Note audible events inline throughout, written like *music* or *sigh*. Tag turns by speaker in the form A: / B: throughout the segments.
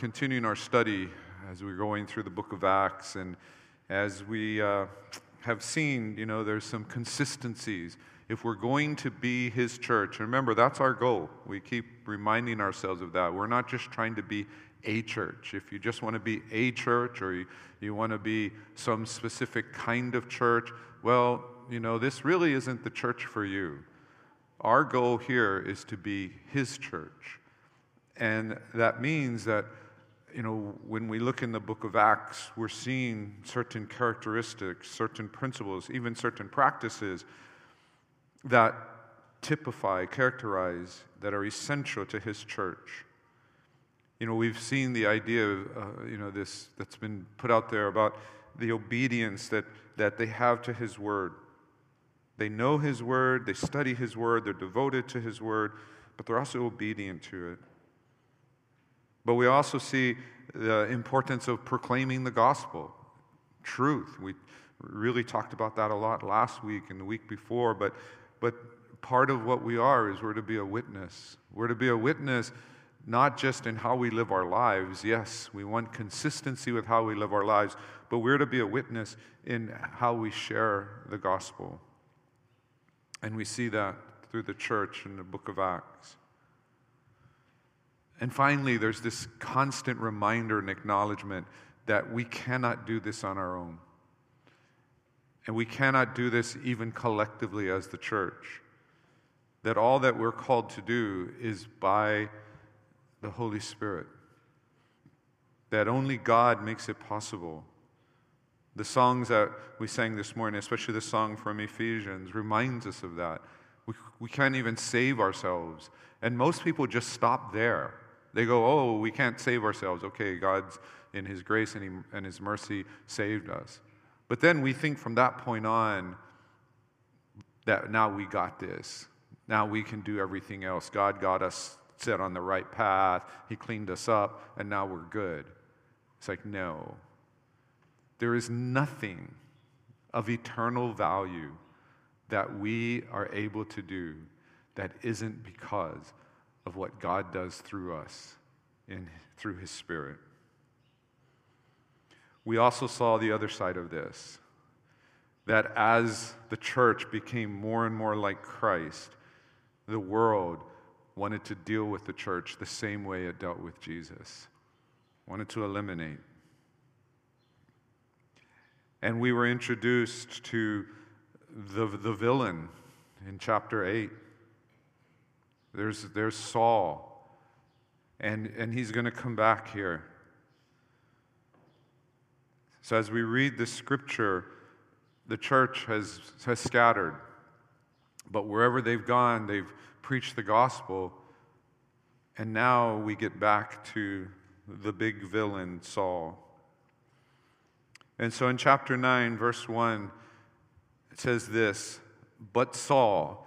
A: continuing our study as we're going through the book of Acts, and as we uh, have seen, you know, there's some consistencies. If we're going to be His church, remember, that's our goal. We keep reminding ourselves of that. We're not just trying to be a church. If you just want to be a church or you, you want to be some specific kind of church, well, you know, this really isn't the church for you. Our goal here is to be His church. And that means that, you know, when we look in the book of Acts, we're seeing certain characteristics, certain principles, even certain practices that typify, characterize, that are essential to his church. You know, we've seen the idea of, uh, you know, this that's been put out there about the obedience that, that they have to his word. They know his word, they study his word, they're devoted to his word, but they're also obedient to it. But we also see the importance of proclaiming the gospel, truth. We really talked about that a lot last week and the week before, but, but part of what we are is we're to be a witness. We're to be a witness not just in how we live our lives. Yes, we want consistency with how we live our lives, but we're to be a witness in how we share the gospel. And we see that through the church in the book of Acts. And finally, there's this constant reminder and acknowledgement that we cannot do this on our own. And we cannot do this even collectively as the church. That all that we're called to do is by the Holy Spirit. That only God makes it possible. The songs that we sang this morning, especially the song from Ephesians, reminds us of that. We, we can't even save ourselves. And most people just stop there. They go, oh, we can't save ourselves. Okay, God's in His grace and, he, and His mercy saved us. But then we think from that point on that now we got this. Now we can do everything else. God got us set on the right path. He cleaned us up, and now we're good. It's like, no. There is nothing of eternal value that we are able to do that isn't because of what God does through us in, through His Spirit. We also saw the other side of this that as the church became more and more like Christ, the world wanted to deal with the church the same way it dealt with Jesus, wanted to eliminate. And we were introduced to the, the villain in chapter 8. There's, there's Saul. And, and he's going to come back here. So, as we read the scripture, the church has, has scattered. But wherever they've gone, they've preached the gospel. And now we get back to the big villain, Saul. And so in chapter 9, verse 1, it says this But Saul,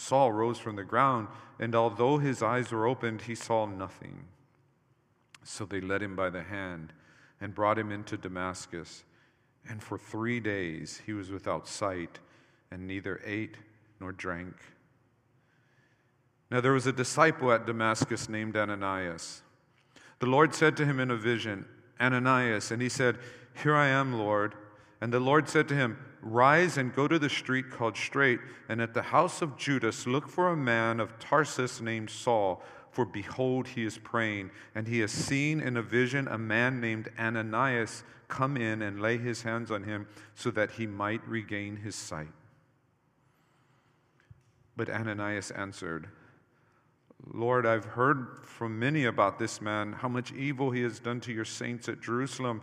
A: Saul rose from the ground, and although his eyes were opened, he saw nothing. So they led him by the hand and brought him into Damascus. And for three days he was without sight and neither ate nor drank. Now there was a disciple at Damascus named Ananias. The Lord said to him in a vision, Ananias, and he said, Here I am, Lord. And the Lord said to him, Rise and go to the street called Straight, and at the house of Judas look for a man of Tarsus named Saul, for behold, he is praying, and he has seen in a vision a man named Ananias come in and lay his hands on him so that he might regain his sight. But Ananias answered, Lord, I've heard from many about this man, how much evil he has done to your saints at Jerusalem.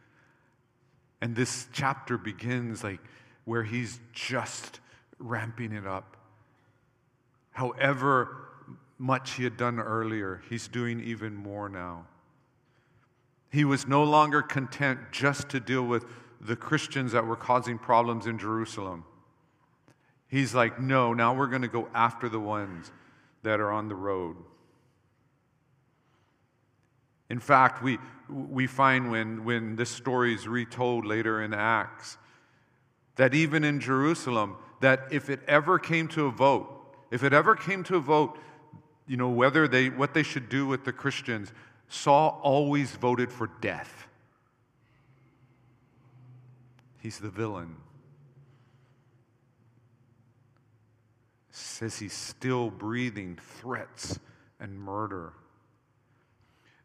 A: And this chapter begins like where he's just ramping it up. However much he had done earlier, he's doing even more now. He was no longer content just to deal with the Christians that were causing problems in Jerusalem. He's like, no, now we're going to go after the ones that are on the road. In fact, we, we find when, when this story is retold later in Acts that even in Jerusalem, that if it ever came to a vote, if it ever came to a vote, you know, whether they, what they should do with the Christians, Saul always voted for death. He's the villain. Says he's still breathing threats and murder.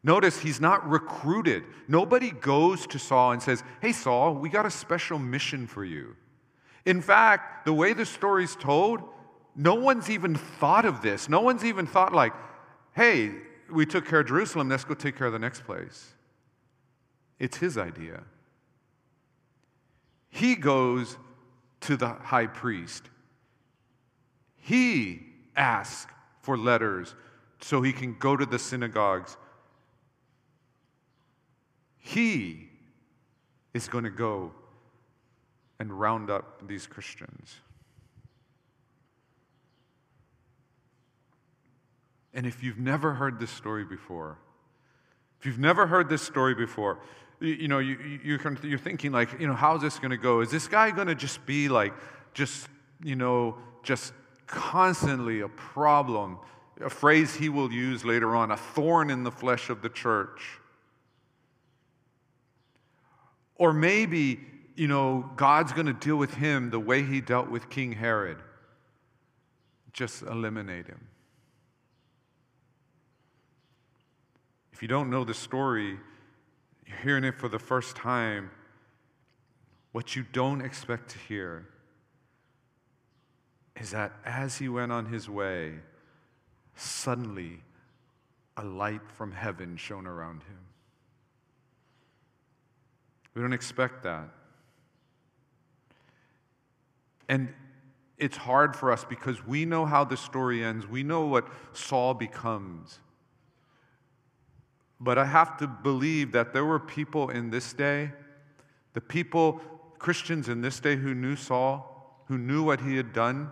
A: Notice he's not recruited. Nobody goes to Saul and says, Hey, Saul, we got a special mission for you. In fact, the way the story's told, no one's even thought of this. No one's even thought, like, hey, we took care of Jerusalem, let's go take care of the next place. It's his idea. He goes to the high priest. He asks for letters so he can go to the synagogues he is going to go and round up these Christians. And if you've never heard this story before, if you've never heard this story before, you, you know, you, you, you're thinking, like, you know, how's this going to go? Is this guy going to just be like, just, you know, just constantly a problem? A phrase he will use later on, a thorn in the flesh of the church. Or maybe, you know, God's going to deal with him the way he dealt with King Herod. Just eliminate him. If you don't know the story, you're hearing it for the first time. What you don't expect to hear is that as he went on his way, suddenly a light from heaven shone around him. We don't expect that. And it's hard for us because we know how the story ends. We know what Saul becomes. But I have to believe that there were people in this day, the people, Christians in this day who knew Saul, who knew what he had done,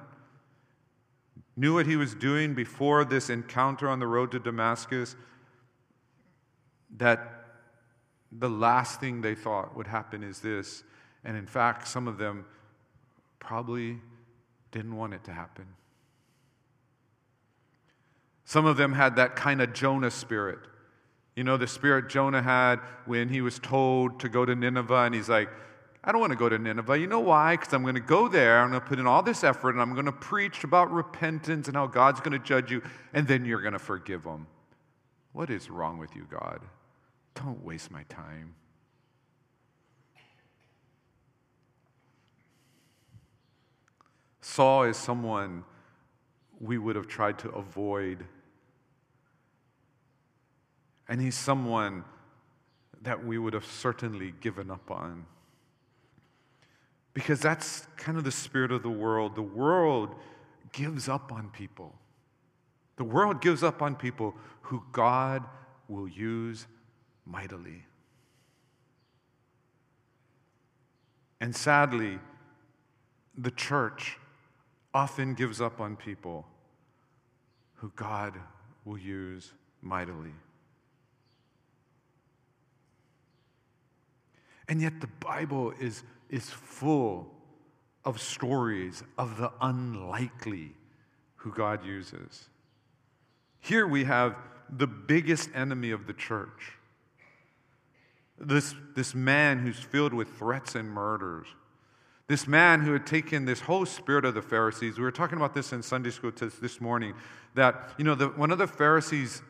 A: knew what he was doing before this encounter on the road to Damascus, that the last thing they thought would happen is this. And in fact, some of them probably didn't want it to happen. Some of them had that kind of Jonah spirit. You know, the spirit Jonah had when he was told to go to Nineveh, and he's like, I don't want to go to Nineveh. You know why? Because I'm going to go there, I'm going to put in all this effort, and I'm going to preach about repentance and how God's going to judge you, and then you're going to forgive them. What is wrong with you, God? Don't waste my time. Saul is someone we would have tried to avoid. And he's someone that we would have certainly given up on. Because that's kind of the spirit of the world. The world gives up on people. The world gives up on people who God will use mightily. And sadly, the church often gives up on people who God will use mightily. And yet, the Bible is, is full of stories of the unlikely who God uses. Here we have the biggest enemy of the church this, this man who's filled with threats and murders. This man who had taken this whole spirit of the Pharisees. We were talking about this in Sunday school this morning. That, you know, the, one of the Pharisees'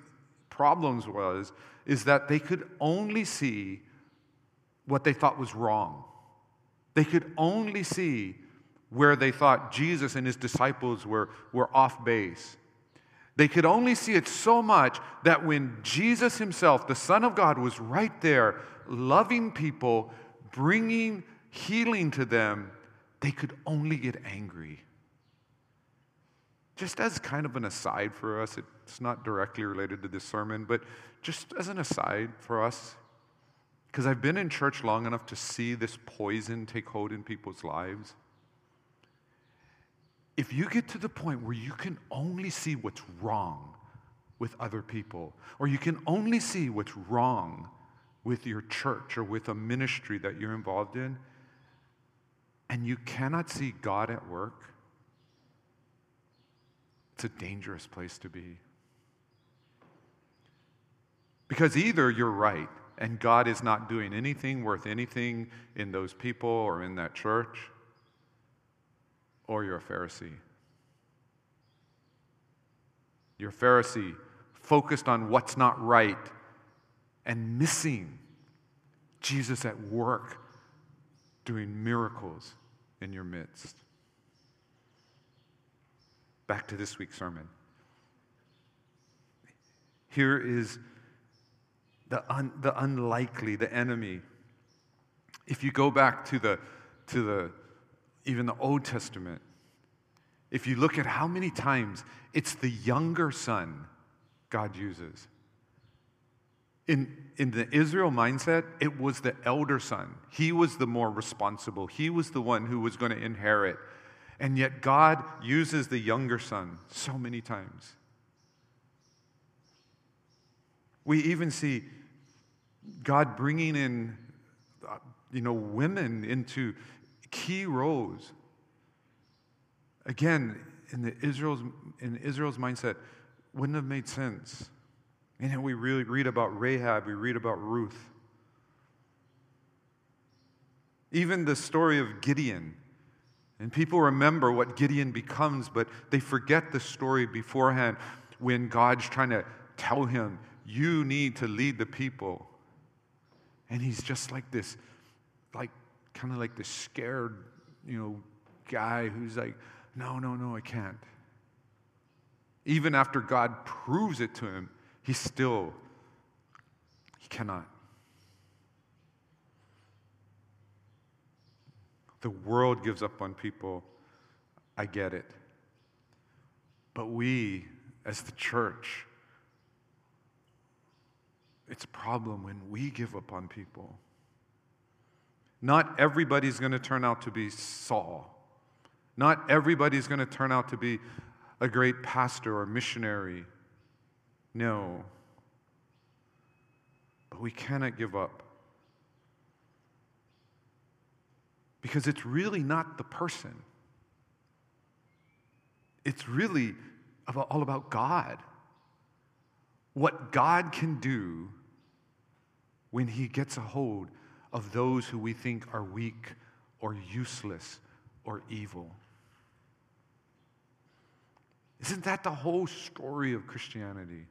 A: problems was, is that they could only see what they thought was wrong. They could only see where they thought Jesus and his disciples were, were off base. They could only see it so much that when Jesus himself, the Son of God, was right there, loving people, bringing healing to them, they could only get angry. Just as kind of an aside for us, it's not directly related to this sermon, but just as an aside for us, because I've been in church long enough to see this poison take hold in people's lives. If you get to the point where you can only see what's wrong with other people, or you can only see what's wrong with your church or with a ministry that you're involved in, and you cannot see God at work, it's a dangerous place to be. Because either you're right and God is not doing anything worth anything in those people or in that church, or you're a Pharisee. You're a Pharisee focused on what's not right and missing Jesus at work doing miracles in your midst. Back to this week's sermon. Here is the, un, the unlikely, the enemy. If you go back to the, to the, even the Old Testament, if you look at how many times it's the younger son God uses. In, in the Israel mindset, it was the elder son. He was the more responsible. He was the one who was going to inherit. And yet, God uses the younger son so many times. We even see God bringing in, uh, you know, women into key roles. Again, in the Israel's in Israel's mindset, wouldn't have made sense. And we really read about Rahab, we read about Ruth. Even the story of Gideon. And people remember what Gideon becomes, but they forget the story beforehand when God's trying to tell him, You need to lead the people. And he's just like this, kind of like the scared, you know, guy who's like, No, no, no, I can't. Even after God proves it to him, he still, he cannot. The world gives up on people. I get it. But we, as the church, it's a problem when we give up on people. Not everybody's going to turn out to be Saul. Not everybody's going to turn out to be a great pastor or missionary. No. But we cannot give up. Because it's really not the person, it's really about, all about God. What God can do when He gets a hold of those who we think are weak or useless or evil. Isn't that the whole story of Christianity?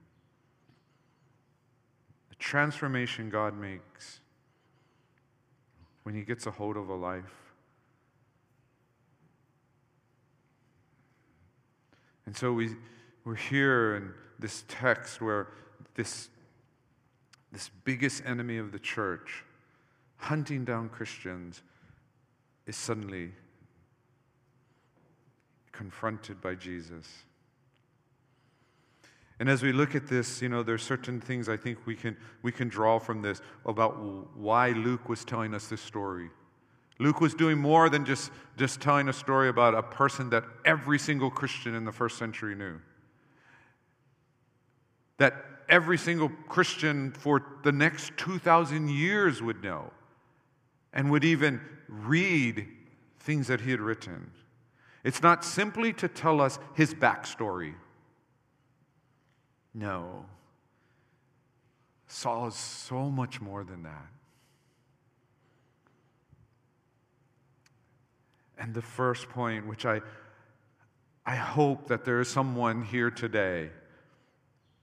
A: The transformation God makes when He gets a hold of a life. And so we, we're here in this text where this, this biggest enemy of the church, hunting down Christians, is suddenly confronted by Jesus. And as we look at this, you know, there are certain things I think we can, we can draw from this about why Luke was telling us this story. Luke was doing more than just, just telling a story about a person that every single Christian in the first century knew. That every single Christian for the next 2,000 years would know and would even read things that he had written. It's not simply to tell us his backstory. No. Saul is so much more than that. And the first point, which I, I hope that there is someone here today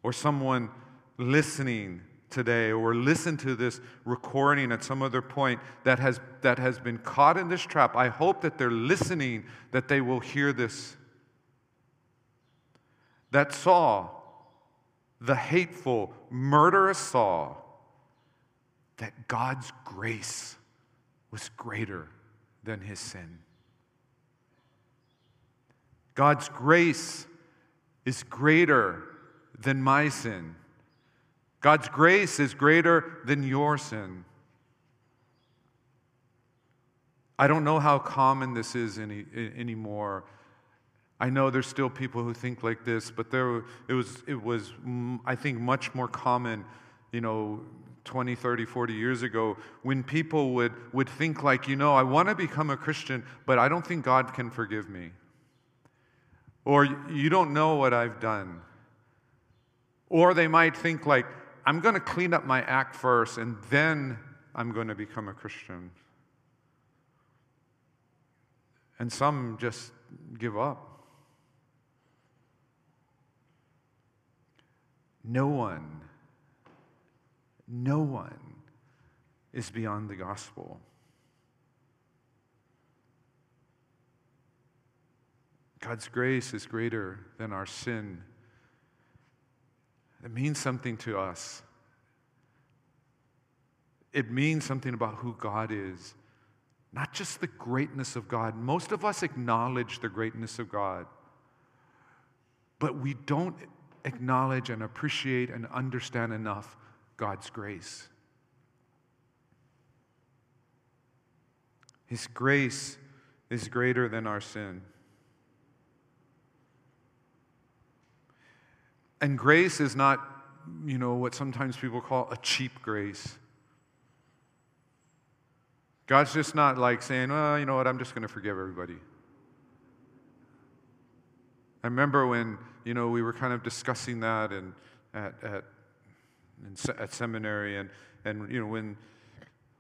A: or someone listening today or listen to this recording at some other point that has, that has been caught in this trap, I hope that they're listening, that they will hear this. That Saul, the hateful, murderous Saul, that God's grace was greater than his sin. God's grace is greater than my sin. God's grace is greater than your sin. I don't know how common this is any, anymore. I know there's still people who think like this, but there, it, was, it was, I think, much more common, you know, 20, 30, 40 years ago when people would, would think like, you know, I want to become a Christian, but I don't think God can forgive me. Or you don't know what I've done. Or they might think like, I'm going to clean up my act first and then I'm going to become a Christian. And some just give up. No one, no one is beyond the gospel. God's grace is greater than our sin it means something to us. It means something about who God is, not just the greatness of God. Most of us acknowledge the greatness of God, but we don't acknowledge and appreciate and understand enough God's grace. His grace is greater than our sin. And grace is not, you know, what sometimes people call a cheap grace. God's just not like saying, well, you know what, I'm just going to forgive everybody. I remember when, you know, we were kind of discussing that and at, at, at seminary and, and, you know, when,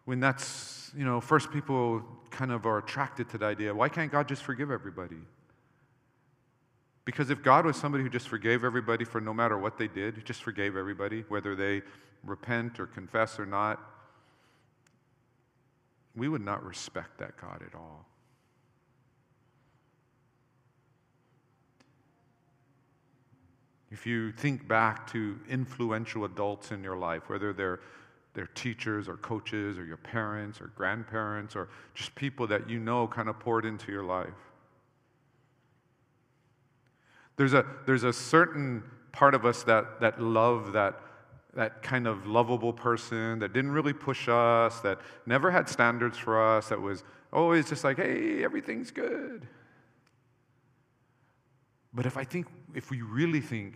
A: when that's, you know, first people kind of are attracted to the idea, why can't God just forgive everybody? Because if God was somebody who just forgave everybody for no matter what they did, just forgave everybody, whether they repent or confess or not, we would not respect that God at all. If you think back to influential adults in your life, whether they're, they're teachers or coaches or your parents or grandparents or just people that you know kind of poured into your life, there's a, there's a certain part of us that, that love that, that kind of lovable person that didn't really push us, that never had standards for us, that was always just like, hey, everything's good. But if I think, if we really think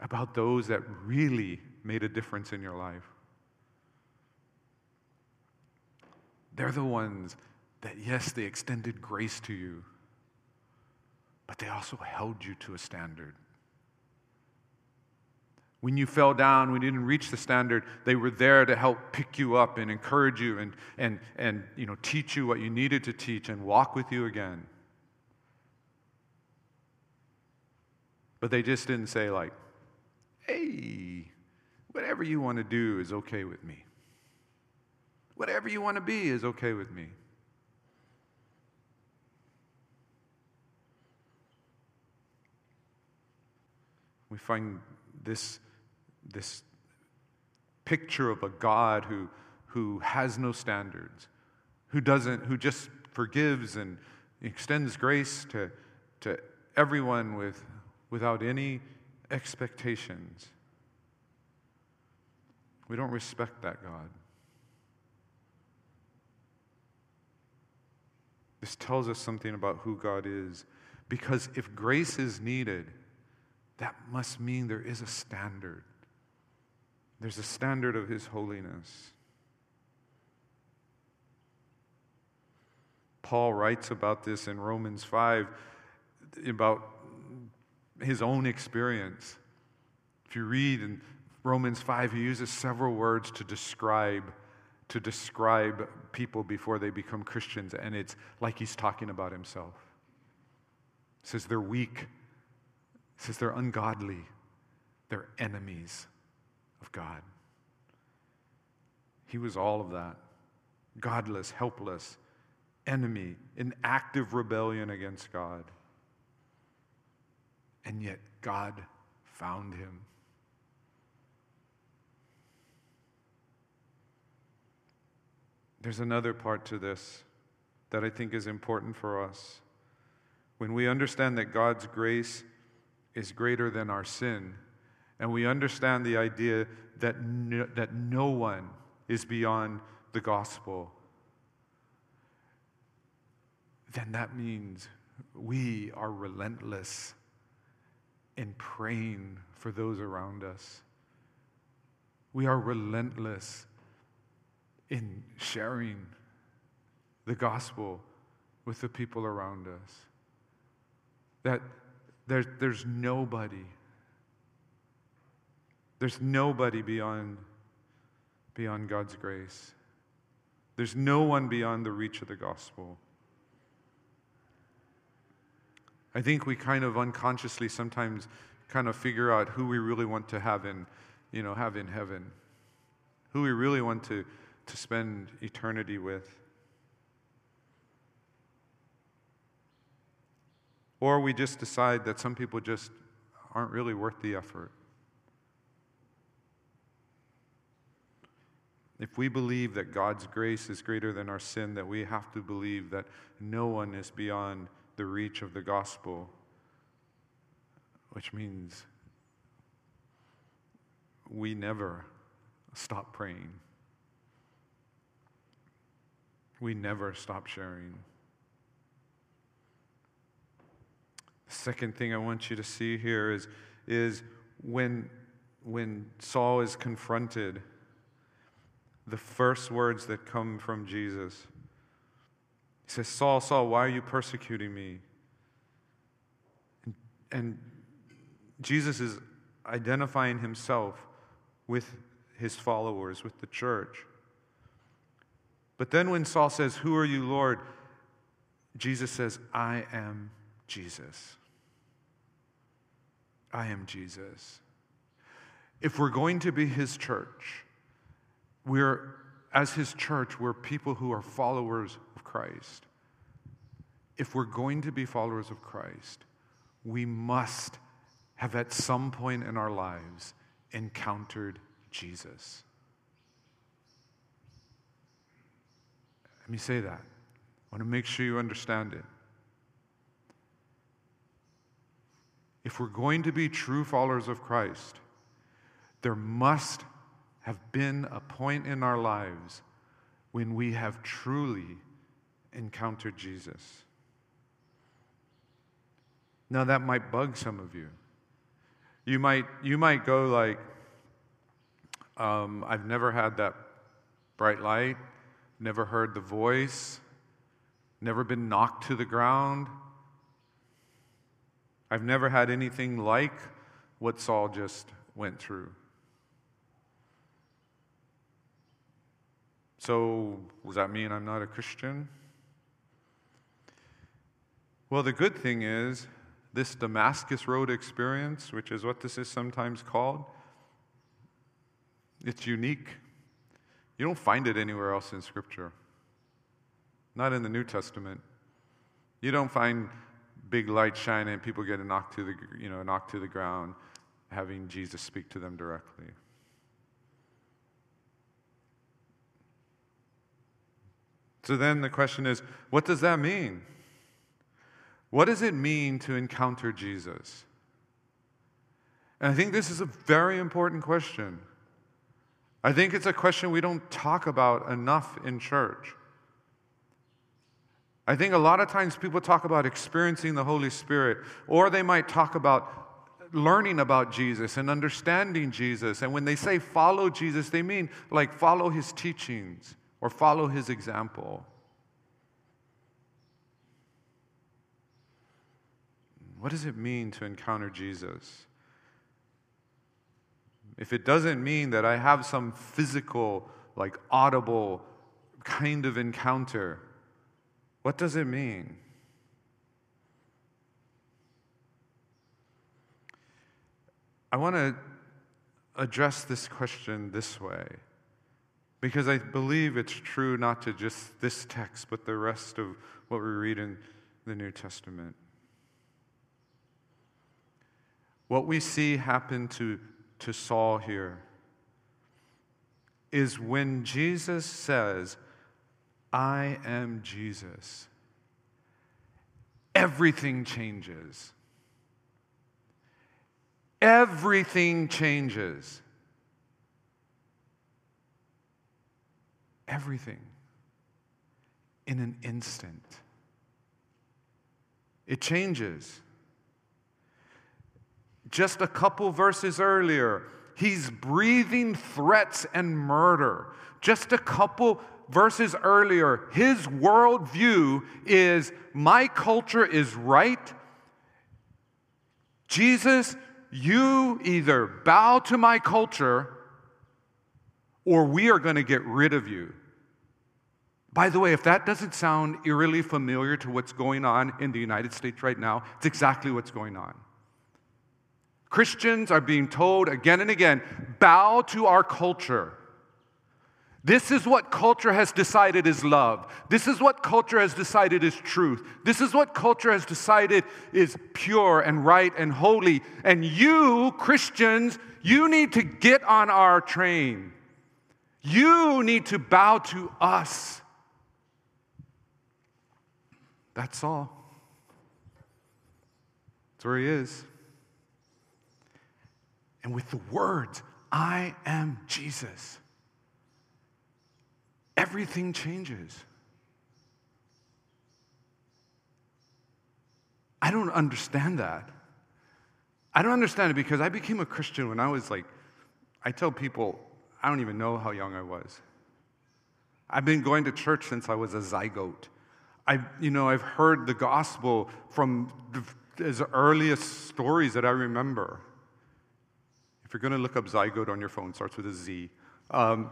A: about those that really made a difference in your life, they're the ones that, yes, they extended grace to you but they also held you to a standard. When you fell down, when you didn't reach the standard, they were there to help pick you up and encourage you and, and, and you know, teach you what you needed to teach and walk with you again. But they just didn't say, like, hey, whatever you want to do is okay with me. Whatever you want to be is okay with me. We find this, this picture of a God who, who has no standards, who doesn't, who just forgives and extends grace to, to everyone with, without any expectations. We don't respect that God. This tells us something about who God is. Because if grace is needed, that must mean there is a standard. There's a standard of His holiness. Paul writes about this in Romans 5 about his own experience. If you read in Romans 5, he uses several words to describe to describe people before they become Christians, and it's like he's talking about himself. He says they're weak, says they're ungodly, they're enemies of God. He was all of that godless, helpless, enemy, in active rebellion against God. And yet God found him. There's another part to this that I think is important for us. When we understand that God's grace is greater than our sin, and we understand the idea that no, that no one is beyond the gospel, then that means we are relentless in praying for those around us. We are relentless in sharing the gospel with the people around us. That there, there's nobody, there's nobody beyond, beyond God's grace. There's no one beyond the reach of the gospel. I think we kind of unconsciously sometimes kind of figure out who we really want to have in, you know, have in heaven, who we really want to to spend eternity with. Or we just decide that some people just aren't really worth the effort. If we believe that God's grace is greater than our sin, that we have to believe that no one is beyond the reach of the gospel, which means we never stop praying we never stop sharing. The second thing I want you to see here is, is when, when Saul is confronted, the first words that come from Jesus. He says, Saul, Saul, why are you persecuting me? And, and Jesus is identifying himself with his followers, with the church. But then when Saul says, Who are you, Lord? Jesus says, I am Jesus. I am Jesus. If we're going to be his church, we're, as his church, we're people who are followers of Christ. If we're going to be followers of Christ, we must have at some point in our lives encountered Jesus. Let me say that. I want to make sure you understand it. If we're going to be true followers of Christ, there must have been a point in our lives when we have truly encountered Jesus. Now, that might bug some of you. You might, you might go like, um, I've never had that bright light never heard the voice, never been knocked to the ground. I've never had anything like what Saul just went through. So, does that mean I'm not a Christian? Well, the good thing is, this Damascus Road experience, which is what this is sometimes called, it's unique. You don't find it anywhere else in Scripture, not in the New Testament. You don't find big light shining people getting knocked to the, you know, knocked to the ground, having Jesus speak to them directly. So then the question is what does that mean? What does it mean to encounter Jesus? And I think this is a very important question. I think it's a question we don't talk about enough in church. I think a lot of times people talk about experiencing the Holy Spirit, or they might talk about learning about Jesus and understanding Jesus. And when they say follow Jesus, they mean like follow his teachings or follow his example. What does it mean to encounter Jesus? If it doesn't mean that I have some physical, like audible kind of encounter, what does it mean? I want to address this question this way because I believe it's true not to just this text, but the rest of what we read in the New Testament. What we see happen to, to Saul here is when Jesus says, I am Jesus, everything changes. Everything changes. Everything in an instant. It changes. Just a couple verses earlier, he's breathing threats and murder. Just a couple verses earlier, his worldview is my culture is right. Jesus, you either bow to my culture or we are going to get rid of you. By the way, if that doesn't sound eerily familiar to what's going on in the United States right now, it's exactly what's going on. Christians are being told again and again bow to our culture. This is what culture has decided is love. This is what culture has decided is truth. This is what culture has decided is pure and right and holy. And you, Christians, you need to get on our train. You need to bow to us. That's all. That's where he is. And with the words, I am Jesus, everything changes. I don't understand that. I don't understand it because I became a Christian when I was like, I tell people, I don't even know how young I was. I've been going to church since I was a zygote. I, you know, I've heard the gospel from the, as earliest stories that I remember. If you're going to look up zygote on your phone, starts with a Z. Um,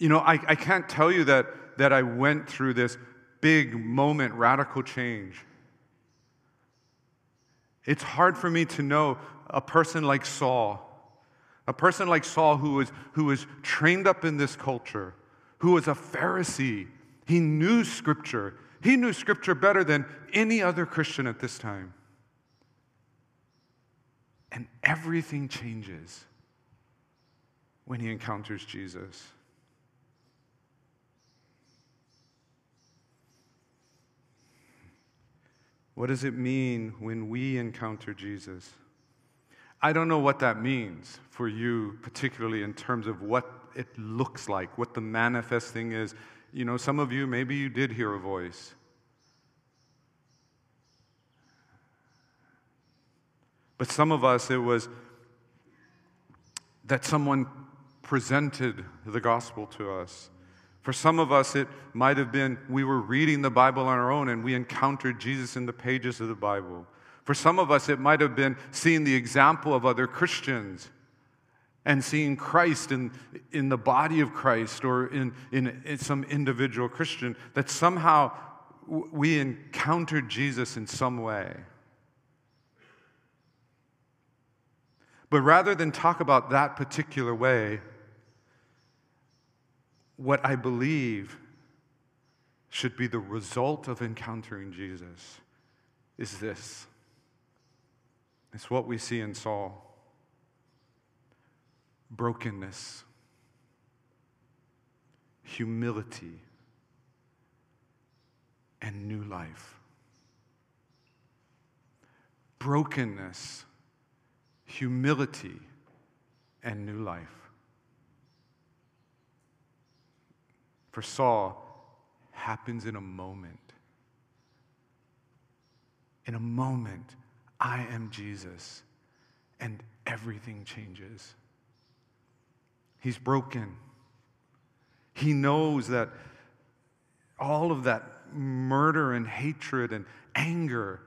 A: you know, I, I can't tell you that, that I went through this big moment, radical change. It's hard for me to know a person like Saul, a person like Saul who was, who was trained up in this culture, who was a Pharisee. He knew Scripture. He knew Scripture better than any other Christian at this time. And everything changes when he encounters Jesus. What does it mean when we encounter Jesus? I don't know what that means for you, particularly in terms of what it looks like, what the manifesting is. You know, some of you, maybe you did hear a voice. But some of us, it was that someone presented the gospel to us. For some of us, it might have been we were reading the Bible on our own and we encountered Jesus in the pages of the Bible. For some of us, it might have been seeing the example of other Christians and seeing Christ in, in the body of Christ or in, in, in some individual Christian, that somehow we encountered Jesus in some way. But rather than talk about that particular way, what I believe should be the result of encountering Jesus is this. It's what we see in Saul brokenness, humility, and new life. brokenness, humility, and new life. For Saul, happens in a moment. In a moment, I am Jesus, and everything changes. He's broken. He knows that all of that murder and hatred and anger,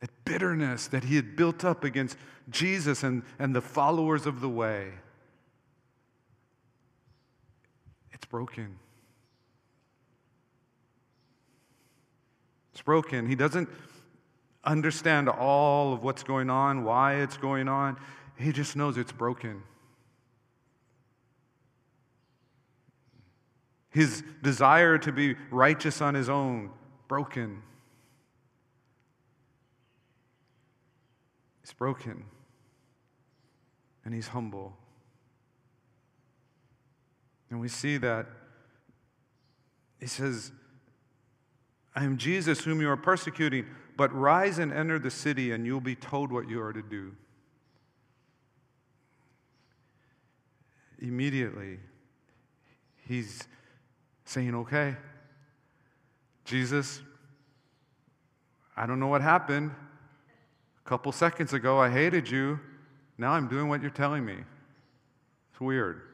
A: that bitterness that he had built up against Jesus and, and the followers of the way, it's broken. It's broken. He doesn't understand all of what's going on, why it's going on. He just knows it's broken. His desire to be righteous on his own, broken. He's broken. And he's humble. And we see that he says, I am Jesus whom you are persecuting, but rise and enter the city, and you'll be told what you are to do. Immediately, he's saying, Okay, Jesus, I don't know what happened. A couple seconds ago, I hated you. Now I'm doing what you're telling me. It's weird.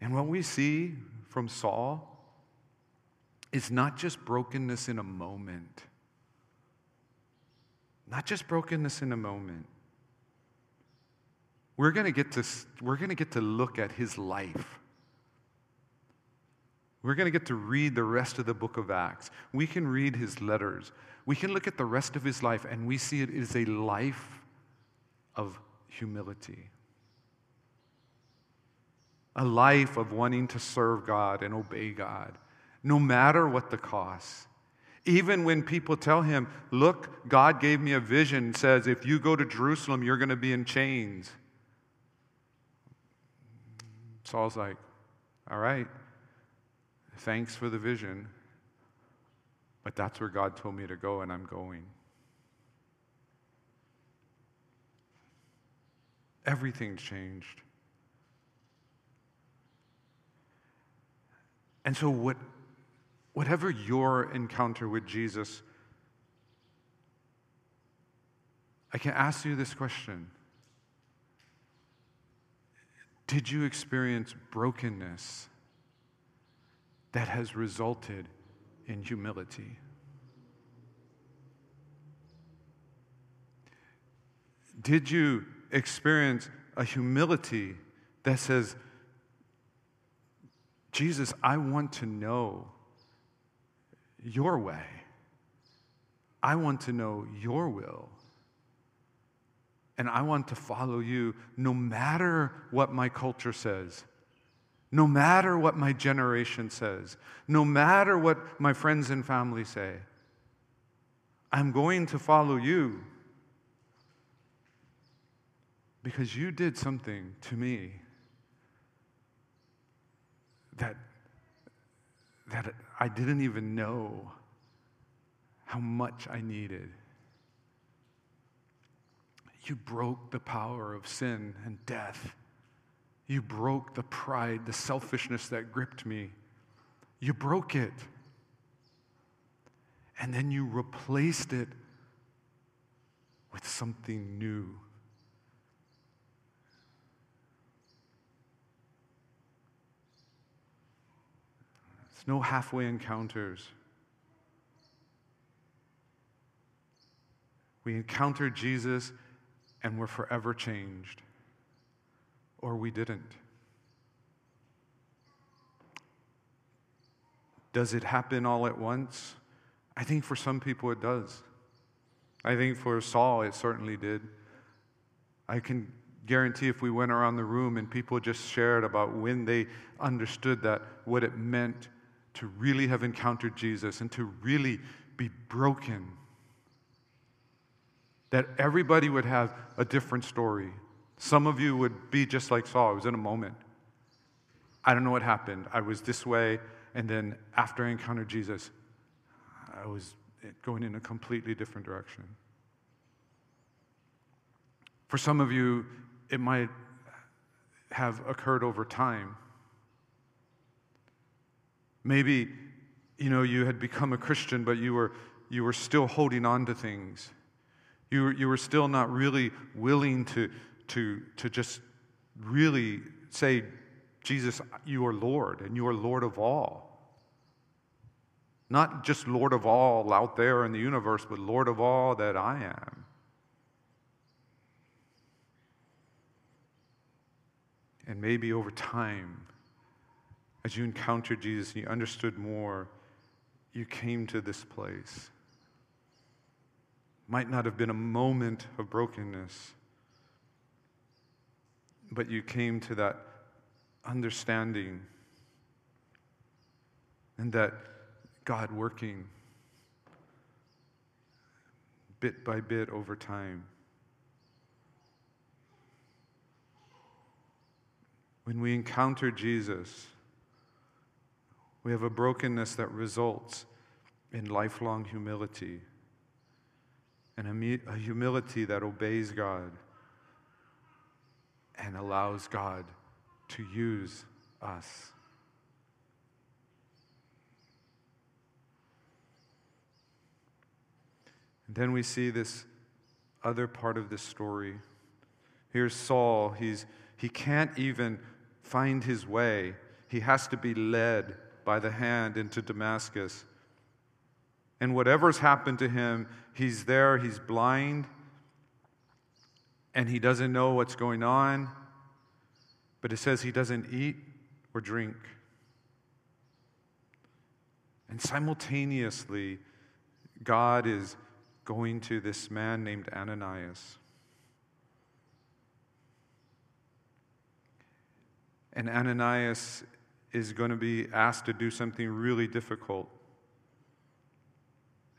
A: And what we see from Saul is not just brokenness in a moment, not just brokenness in a moment. We're going to get to, we're going to get to look at his life. We're going to get to read the rest of the book of Acts. We can read his letters. We can look at the rest of his life and we see it is a life of humility a life of wanting to serve God and obey God, no matter what the cost. Even when people tell him, Look, God gave me a vision, says, if you go to Jerusalem, you're going to be in chains. Saul's like, All right, thanks for the vision, but that's where God told me to go, and I'm going. Everything's changed. And so, what, whatever your encounter with Jesus, I can ask you this question Did you experience brokenness that has resulted in humility? Did you experience a humility that says, Jesus, I want to know your way. I want to know your will. And I want to follow you no matter what my culture says, no matter what my generation says, no matter what my friends and family say. I'm going to follow you because you did something to me that, that I didn't even know how much I needed. You broke the power of sin and death. You broke the pride, the selfishness that gripped me. You broke it. And then you replaced it with something new. No halfway encounters. We encountered Jesus and we're forever changed, or we didn't. Does it happen all at once? I think for some people it does. I think for Saul it certainly did. I can guarantee if we went around the room and people just shared about when they understood that, what it meant to really have encountered Jesus and to really be broken. That everybody would have a different story. Some of you would be just like Saul. It was in a moment. I don't know what happened. I was this way, and then after I encountered Jesus, I was going in a completely different direction. For some of you, it might have occurred over time. Maybe, you know, you had become a Christian, but you were, you were still holding on to things. You were, you were still not really willing to, to, to just really say, Jesus, you are Lord, and you are Lord of all. Not just Lord of all out there in the universe, but Lord of all that I am. And maybe over time, as you encountered Jesus and you understood more, you came to this place. Might not have been a moment of brokenness, but you came to that understanding and that God working bit by bit over time. When we encounter Jesus, we have a brokenness that results in lifelong humility and a, humility that obeys God and allows God to use us. And then we see this other part of this story. Here's Saul. He's, he can't even find his way, he has to be led by the hand into Damascus. And whatever's happened to him, he's there, he's blind, and he doesn't know what's going on. But it says he doesn't eat or drink. And simultaneously, God is going to this man named Ananias. And Ananias is going to be asked to do something really difficult.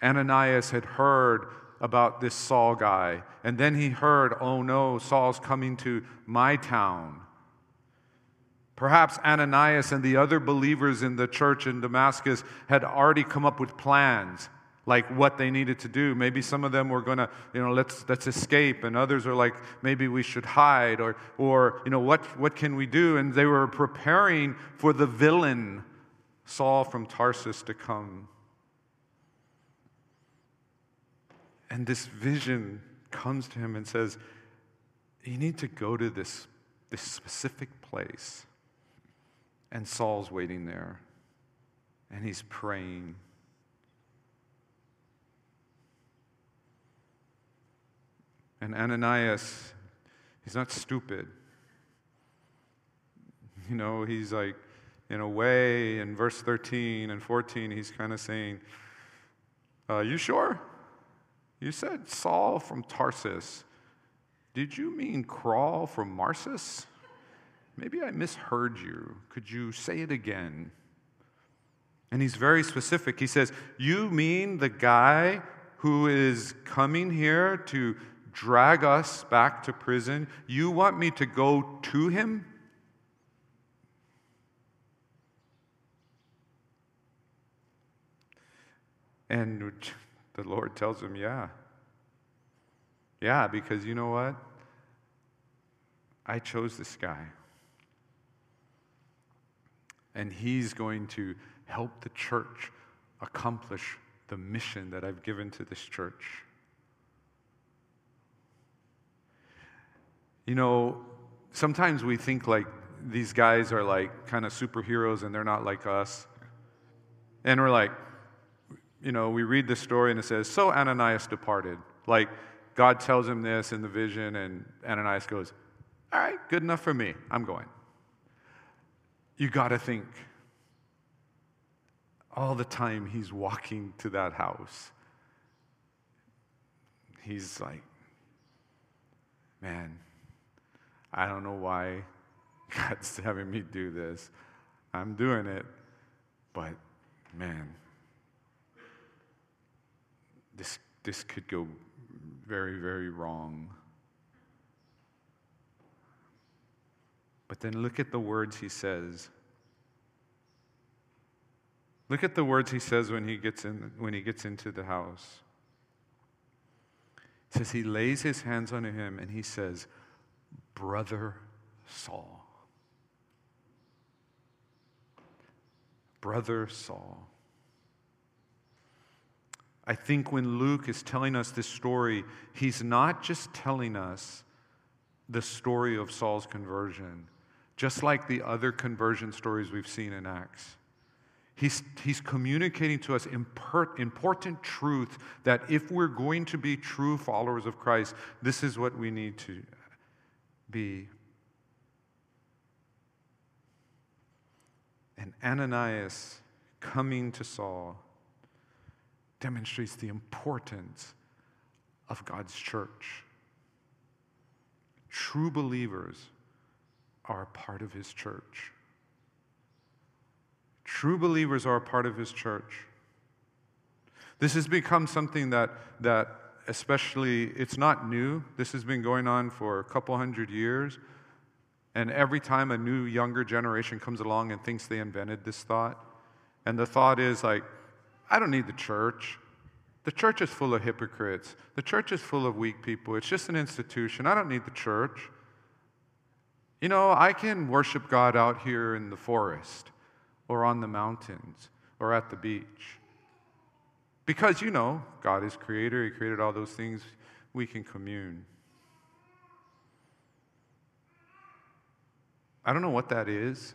A: Ananias had heard about this Saul guy, and then he heard, oh no, Saul's coming to my town. Perhaps Ananias and the other believers in the church in Damascus had already come up with plans like what they needed to do. Maybe some of them were going to, you know, let's, let's escape, and others are like, maybe we should hide, or, or you know, what, what can we do? And they were preparing for the villain, Saul from Tarsus, to come. And this vision comes to him and says, You need to go to this, this specific place. And Saul's waiting there, and he's praying. And Ananias, he's not stupid. You know, he's like, in a way, in verse 13 and 14, he's kind of saying, uh, You sure? You said Saul from Tarsus. Did you mean crawl from Marsus? Maybe I misheard you. Could you say it again? And he's very specific. He says, You mean the guy who is coming here to drag us back to prison? You want me to go to him? And the Lord tells him, Yeah. Yeah, because you know what? I chose this guy and he's going to help the church accomplish the mission that I've given to this church. You know, sometimes we think like these guys are like kind of superheroes and they're not like us. And we're like, you know, we read the story and it says, So Ananias departed. Like, God tells him this in the vision, and Ananias goes, All right, good enough for me. I'm going you got to think all the time he's walking to that house. He's like, man, I don't know why *laughs* God's having me do this. I'm doing it, but man, this, this could go very, very wrong. But then look at the words he says. Look at the words he says when he gets, in, when he gets into the house. It says he lays his hands on him and he says, Brother Saul. Brother Saul. I think when Luke is telling us this story, he's not just telling us the story of Saul's conversion, just like the other conversion stories we've seen in Acts. He's, he's communicating to us important truth that if we're going to be true followers of Christ, this is what we need to be. And Ananias coming to Saul demonstrates the importance of God's church. True believers are part of his church. True believers are part of his church. This has become something that, that especially, it's not new. This has been going on for a couple hundred years. And every time a new, younger generation comes along and thinks they invented this thought, and the thought is like, I don't need the church. The church is full of hypocrites. The church is full of weak people. It's just an institution. I don't need the church. You know, I can worship God out here in the forest or on the mountains or at the beach. Because, you know, God is creator, He created all those things. We can commune. I don't know what that is.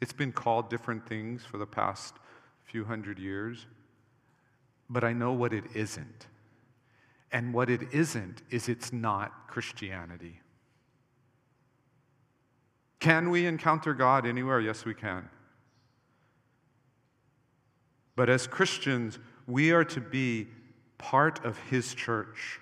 A: It's been called different things for the past few hundred years, but I know what it isn't. And what it isn't is it's not Christianity. Can we encounter God anywhere? Yes, we can. But as Christians, we are to be part of His church.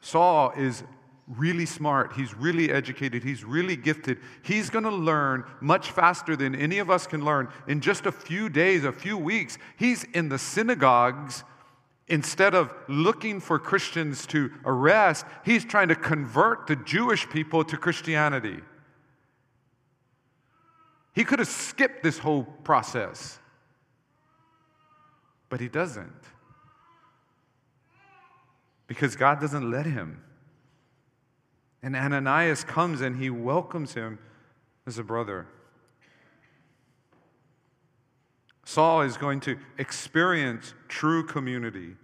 A: Saul is really smart, he's really educated, he's really gifted. He's going to learn much faster than any of us can learn. In just a few days, a few weeks, he's in the synagogues. Instead of looking for Christians to arrest, he's trying to convert the Jewish people to Christianity. He could have skipped this whole process, but he doesn't. Because God doesn't let him. And Ananias comes and he welcomes him as a brother. Saul is going to experience true community.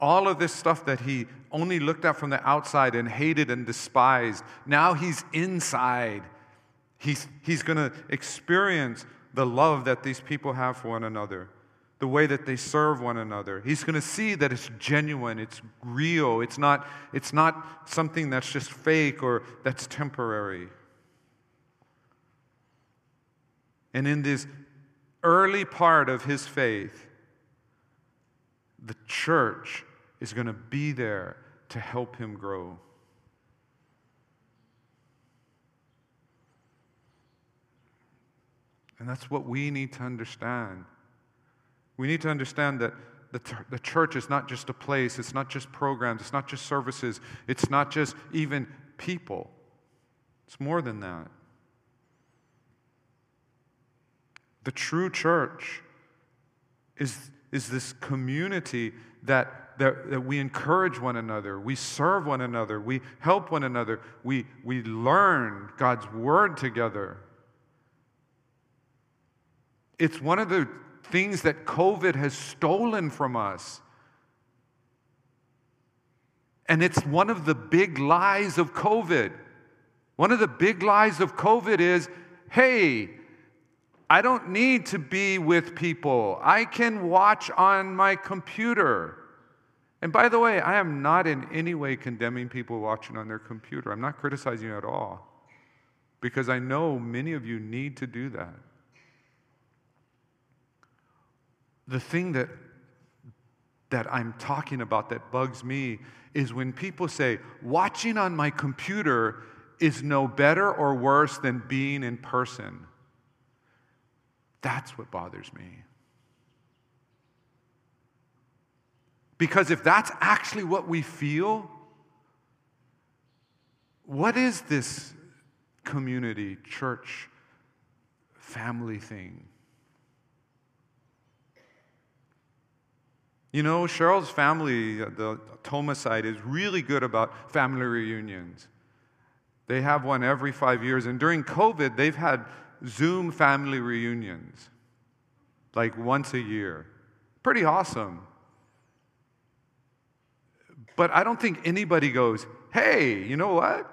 A: All of this stuff that he only looked at from the outside and hated and despised, now he's inside. He's, he's going to experience the love that these people have for one another the way that they serve one another. He's going to see that it's genuine, it's real, it's not, it's not something that's just fake or that's temporary. And in this early part of his faith, the church is going to be there to help him grow. And that's what we need to understand. We need to understand that the, the church is not just a place, it's not just programs, it's not just services, it's not just even people. It's more than that. The true church is, is this community that, that, that we encourage one another, we serve one another, we help one another, we, we learn God's word together. It's one of the things that COVID has stolen from us. And it's one of the big lies of COVID. One of the big lies of COVID is hey, I don't need to be with people. I can watch on my computer. And by the way, I am not in any way condemning people watching on their computer. I'm not criticizing you at all because I know many of you need to do that the thing that that I'm talking about that bugs me is when people say, watching on my computer is no better or worse than being in person. That's what bothers me. Because if that's actually what we feel, what is this community, church, family thing. You know, Cheryl's family, uh, the Toma side, is really good about family reunions. They have one every five years, and during COVID, they've had Zoom family reunions, like once a year. Pretty awesome. But I don't think anybody goes, hey, you know what?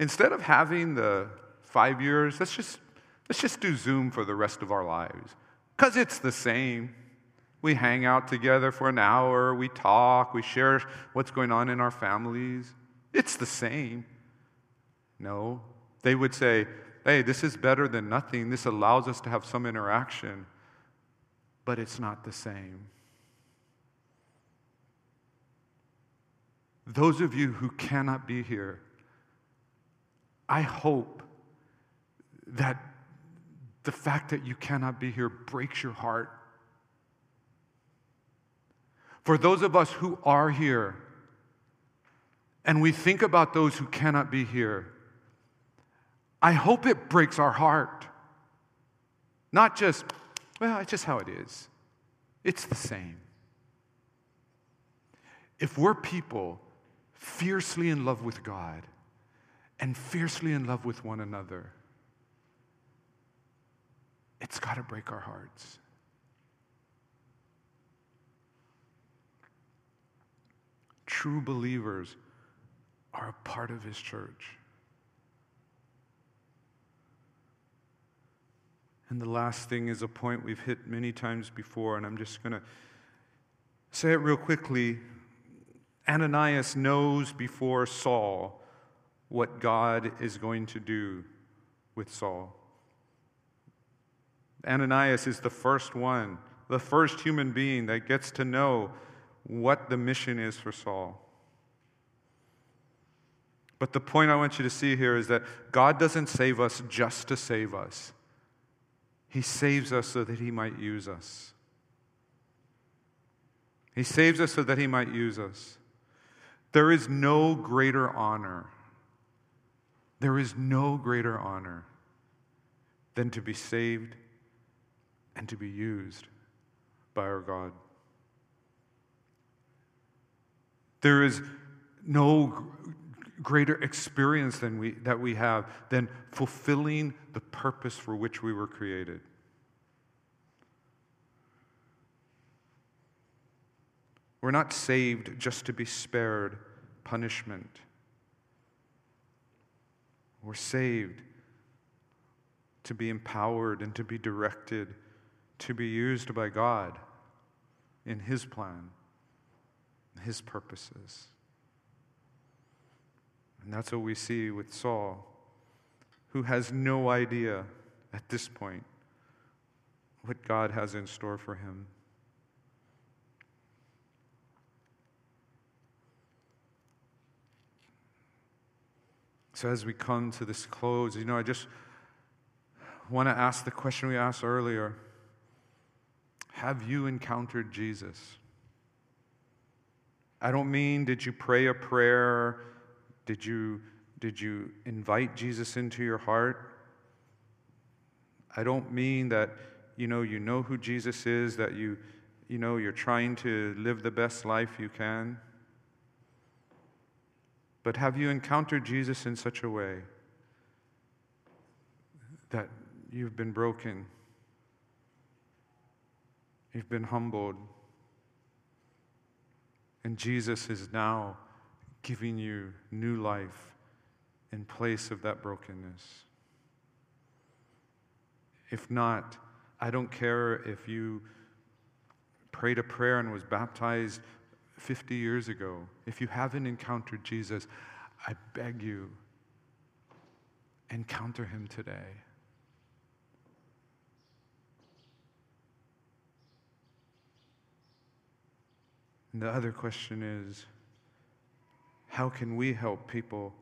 A: Instead of having the five years, let's just, let's just do Zoom for the rest of our lives. Because it's the same. We hang out together for an hour, we talk, we share what's going on in our families. It's the same. No, they would say, hey, this is better than nothing. This allows us to have some interaction, but it's not the same. Those of you who cannot be here, I hope that the fact that you cannot be here breaks your heart for those of us who are here, and we think about those who cannot be here, I hope it breaks our heart. Not just, well, it's just how it is. It's the same. If we're people fiercely in love with God and fiercely in love with one another, it's got to break our hearts. True believers are a part of his church. And the last thing is a point we've hit many times before, and I'm just going to say it real quickly. Ananias knows before Saul what God is going to do with Saul. Ananias is the first one, the first human being that gets to know what the mission is for Saul. But the point I want you to see here is that God doesn't save us just to save us, He saves us so that He might use us. He saves us so that He might use us. There is no greater honor. There is no greater honor than to be saved and to be used by our God. There is no greater experience than we, that we have than fulfilling the purpose for which we were created. We're not saved just to be spared punishment. We're saved to be empowered and to be directed, to be used by God in His plan his purposes. And that's what we see with Saul, who has no idea at this point what God has in store for him. So, as we come to this close, you know, I just want to ask the question we asked earlier Have you encountered Jesus? I don't mean did you pray a prayer? Did you, did you invite Jesus into your heart? I don't mean that you know you know who Jesus is, that you you know you're trying to live the best life you can. But have you encountered Jesus in such a way that you've been broken? You've been humbled. And Jesus is now giving you new life in place of that brokenness. If not, I don't care if you prayed a prayer and was baptized 50 years ago. If you haven't encountered Jesus, I beg you, encounter him today. And the other question is how can we help people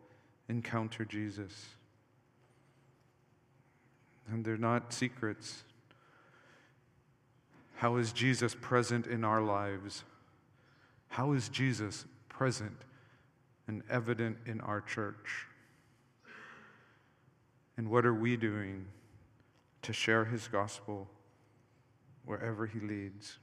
A: encounter Jesus? And they're not secrets. How is Jesus present in our lives? How is Jesus present and evident in our church? And what are we doing to share his gospel wherever he leads?